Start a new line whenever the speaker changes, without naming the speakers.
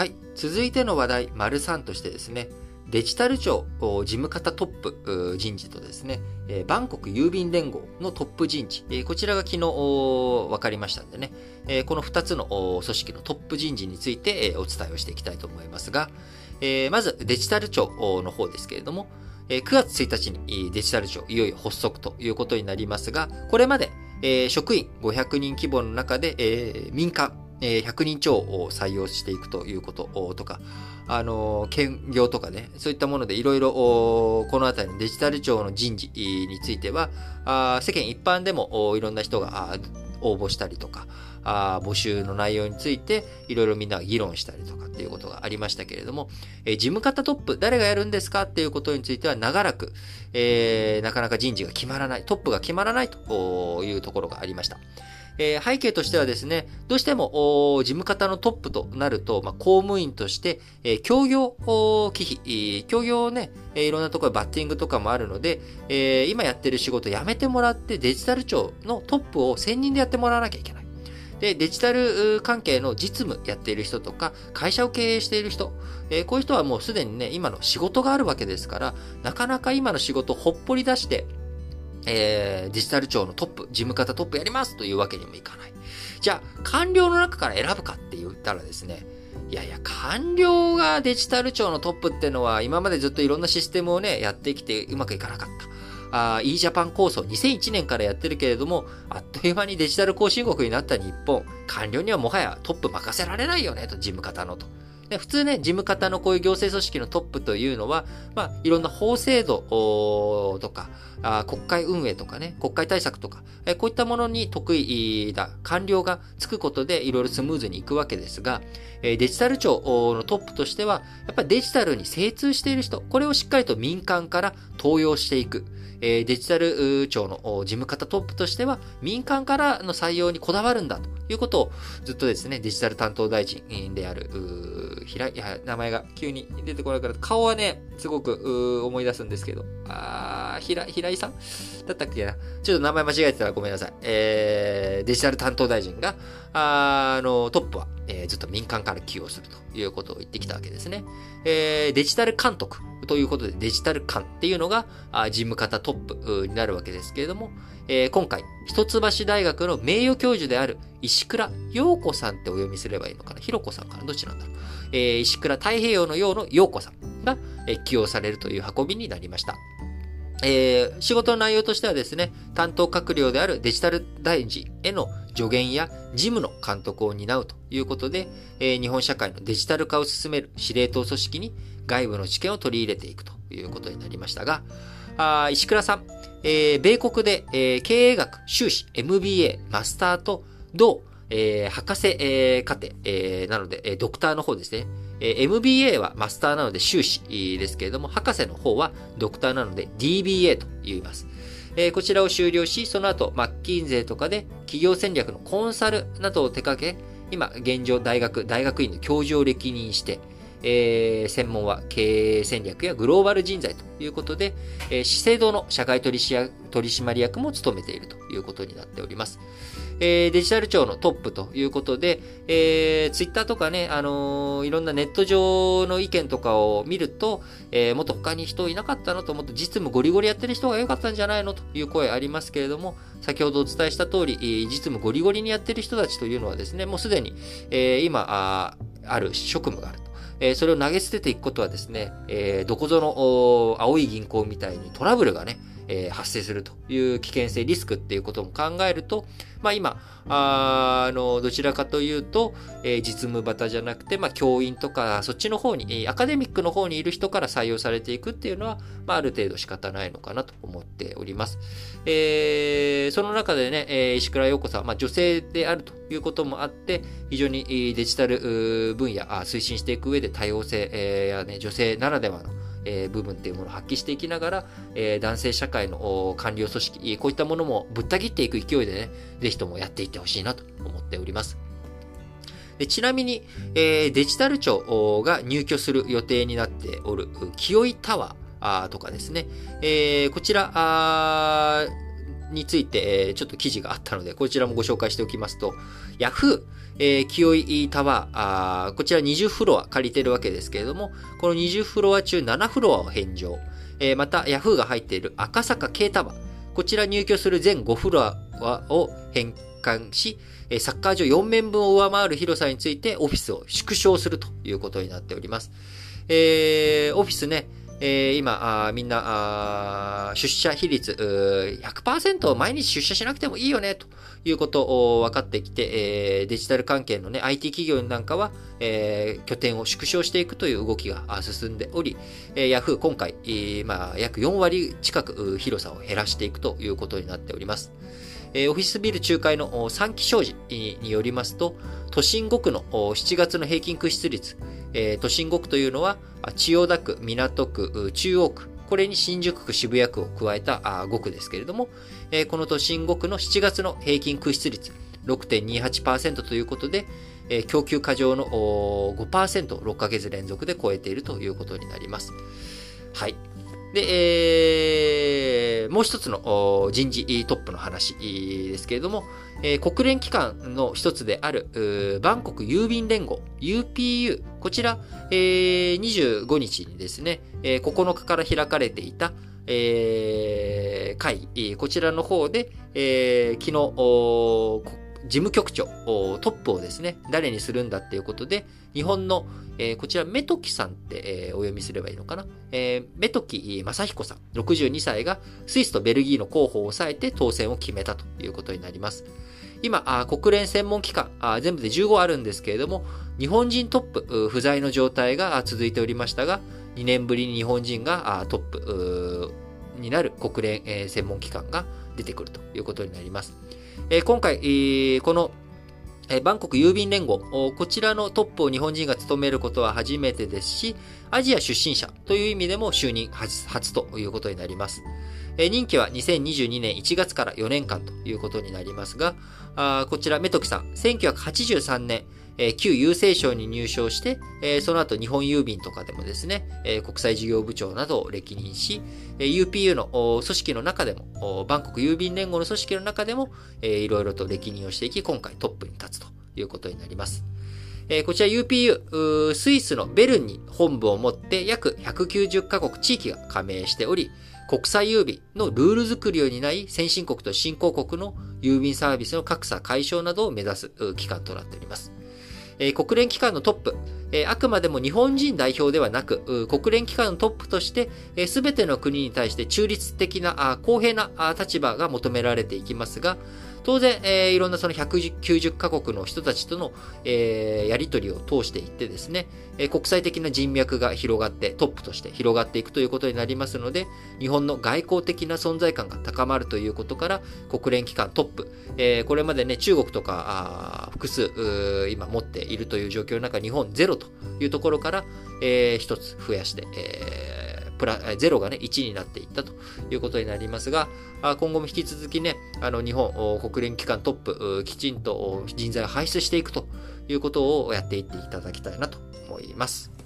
はい。続いての話題、丸3としてですね、デジタル庁事務方トップ人事とですね、バンコク郵便連合のトップ人事、こちらが昨日分かりましたんでね、この2つの組織のトップ人事についてお伝えをしていきたいと思いますが、まずデジタル庁の方ですけれども、9月1日にデジタル庁いよいよ発足ということになりますが、これまで職員500人規模の中で民間100人超を採用していくということとか、あの、兼業とかね、そういったものでいろいろ、このあたりのデジタル庁の人事については、世間一般でもいろんな人が応募したりとか、募集の内容についていろいろみんなが議論したりとかっていうことがありましたけれども、事務方トップ、誰がやるんですかっていうことについては長らく、なかなか人事が決まらない、トップが決まらないというところがありました。えー、背景としてはですね、どうしても事務方のトップとなると、まあ、公務員として、えー、協業忌避、協業をね、いろんなところバッティングとかもあるので、えー、今やってる仕事辞めてもらってデジタル庁のトップを専任でやってもらわなきゃいけない。で、デジタル関係の実務やっている人とか、会社を経営している人、えー、こういう人はもうすでにね、今の仕事があるわけですから、なかなか今の仕事をほっぽり出して、えー、デジタル庁のトップ、事務方トップやりますというわけにもいかない。じゃあ、官僚の中から選ぶかって言ったらですね、いやいや、官僚がデジタル庁のトップってのは、今までずっといろんなシステムをね、やってきてうまくいかなかった。あ e ジャパン構想2001年からやってるけれども、あっという間にデジタル後進国になった日本、官僚にはもはやトップ任せられないよね、と、事務方のと。で普通ね、事務方のこういう行政組織のトップというのは、まあ、いろんな法制度とか、あ国会運営とかね、国会対策とか、えこういったものに得意な官僚がつくことでいろいろスムーズにいくわけですが、えデジタル庁のトップとしては、やっぱりデジタルに精通している人、これをしっかりと民間から登用していく。えデジタル庁の事務方トップとしては、民間からの採用にこだわるんだということをずっとですね、デジタル担当大臣である、平井、いや、名前が急に出てこないから、顔はね、すごく思い出すんですけど、あー、平平井さん？だったっけな？ちょっと名前間違えてたらごめんなさい。えー、デジタル担当大臣が、あの、トップは、えー、ずっと民間から起用するということを言ってきたわけですね。えー、デジタル監督ということでデジタル官っていうのが事務方トップになるわけですけれども、えー、今回、一橋大学の名誉教授である石倉陽子さんってお読みすればいいのかな？ひろこさんかなどっちなんだろう？えー、石倉太平洋のようの陽子さんが、えー、起用されるという運びになりました。えー、仕事の内容としてはですね、担当閣僚であるデジタル大臣への助言や事務の監督を担うということで、えー、日本社会のデジタル化を進める司令塔組織に外部の知見を取り入れていくということになりましたが、あ石倉さん、えー、米国で、えー、経営学、修士、MBA、マスターと同、えー、博士、えー、課程、えー、なので、えー、ドクターの方ですね。えー、MBA はマスターなので修士ですけれども、博士の方はドクターなので DBA と言います。え、こちらを終了し、その後、マッキンゼーとかで企業戦略のコンサルなどを手掛け、今、現状大学、大学院の教授を歴任して、えー、専門は経営戦略やグローバル人材ということで、えー、資生堂の社会取締役も務めているということになっております。えー、デジタル庁のトップということで、えー、ツイッターとかね、あのー、いろんなネット上の意見とかを見ると、えー、もっと他に人いなかったのと、もっと実務ゴリゴリやってる人が良かったんじゃないのという声ありますけれども、先ほどお伝えした通り、実務ゴリゴリにやってる人たちというのはですね、もうすでに、えー、今あ、ある職務があると。えそれを投げ捨てていくことはですね、えどこぞの青い銀行みたいにトラブルがね、え発生するという危険性、リスクっていうことも考えると、まあ今、あの、どちらかというと、えー、実務型じゃなくて、まあ教員とか、そっちの方に、アカデミックの方にいる人から採用されていくっていうのは、まあある程度仕方ないのかなと思っております。えー、その中でね、えー、石倉陽子さん、まあ女性であるということもあって、非常にデジタル分野、推進していく上で多様性、えー、やね、女性ならではのえー、部分っていうものを発揮していきながら、えー、男性社会の官僚組織、こういったものもぶった切っていく勢いでね、ぜひともやっていってほしいなと思っております。でちなみに、えー、デジタル庁が入居する予定になっておる、清井タワーとかですね、えー、こちらについて、ちょっと記事があったので、こちらもご紹介しておきますと、Yahoo、えー、清井タワーあー、こちら20フロア借りてるわけですけれども、この20フロア中7フロアを返上。えー、また、Yahoo が入っている赤坂 K タワー、こちら入居する全5フロアを返還し、サッカー場4面分を上回る広さについてオフィスを縮小するということになっております。えー、オフィスね、えー、今あ、みんなあ出社比率100%毎日出社しなくてもいいよね、ということを分かってきて、えー、デジタル関係のね、IT 企業なんかは、えー、拠点を縮小していくという動きが進んでおり、えー、Yahoo 今回、えー、まあ、約4割近く広さを減らしていくということになっております。オフィスビル仲介の三期商事によりますと、都心5区の7月の平均空室率、都心5区というのは、千代田区、港区、中央区、これに新宿区、渋谷区を加えた5区ですけれども、この都心5区の7月の平均空室率6.28%ということで、供給過剰の5%を6ヶ月連続で超えているということになります。はい。で、えー、もう一つの人事トップの話ですけれども、えー、国連機関の一つである、バンコク郵便連合、UPU、こちら、えー、25日にですね、えー、9日から開かれていた、えー、会、こちらの方で、えー、昨日、事務局長、トップをですね、誰にするんだっていうことで、日本の、えー、こちら、メトキさんって、えー、お読みすればいいのかな。えー、メトキ正彦さん、62歳がスイスとベルギーの候補を抑えて当選を決めたということになります。今、あ国連専門機関あ、全部で15あるんですけれども、日本人トップ不在の状態が続いておりましたが、2年ぶりに日本人がトップになる国連、専門機関が出てくるということになります。えー、今回、えー、このバンコク郵便連合、こちらのトップを日本人が務めることは初めてですし、アジア出身者という意味でも就任初ということになります。任期は2022年1月から4年間ということになりますが、こちらメトキさん、1983年、え旧郵政省に入省して、えその後日本郵便とかでもですね、え国際事業部長などを歴任し、え UPU の組織の中でも、バンコク郵便連合の組織の中でも、えいろいろと歴任をしていき、今回トップに立つということになります。えこちら UPU、スイスのベルンに本部を持って約190カ国地域が加盟しており、国際郵便のルール作りを担い、先進国と新興国の郵便サービスの格差解消などを目指す機関となっております。え国連機関のトップ、えあくまでも日本人代表ではなく、国連機関のトップとして、す、べ、ての国に対して中立的な、公平な立場が求められていきますが、当然、えー、いろんなその190カ国の人たちとの、えー、やりとりを通していってですね、えー、国際的な人脈が広がって、トップとして広がっていくということになりますので、日本の外交的な存在感が高まるということから、国連機関トップ、えー、これまでね、中国とか、あ複数、今持っているという状況の中、日本ゼロというところから、えー、一つ増やして、えープラ、ゼロがね、1になっていったということになりますが、今後も引き続きね、あの、日本、国連機関トップ、きちんと人材を輩出していくということをやっていっていただきたいなと思います。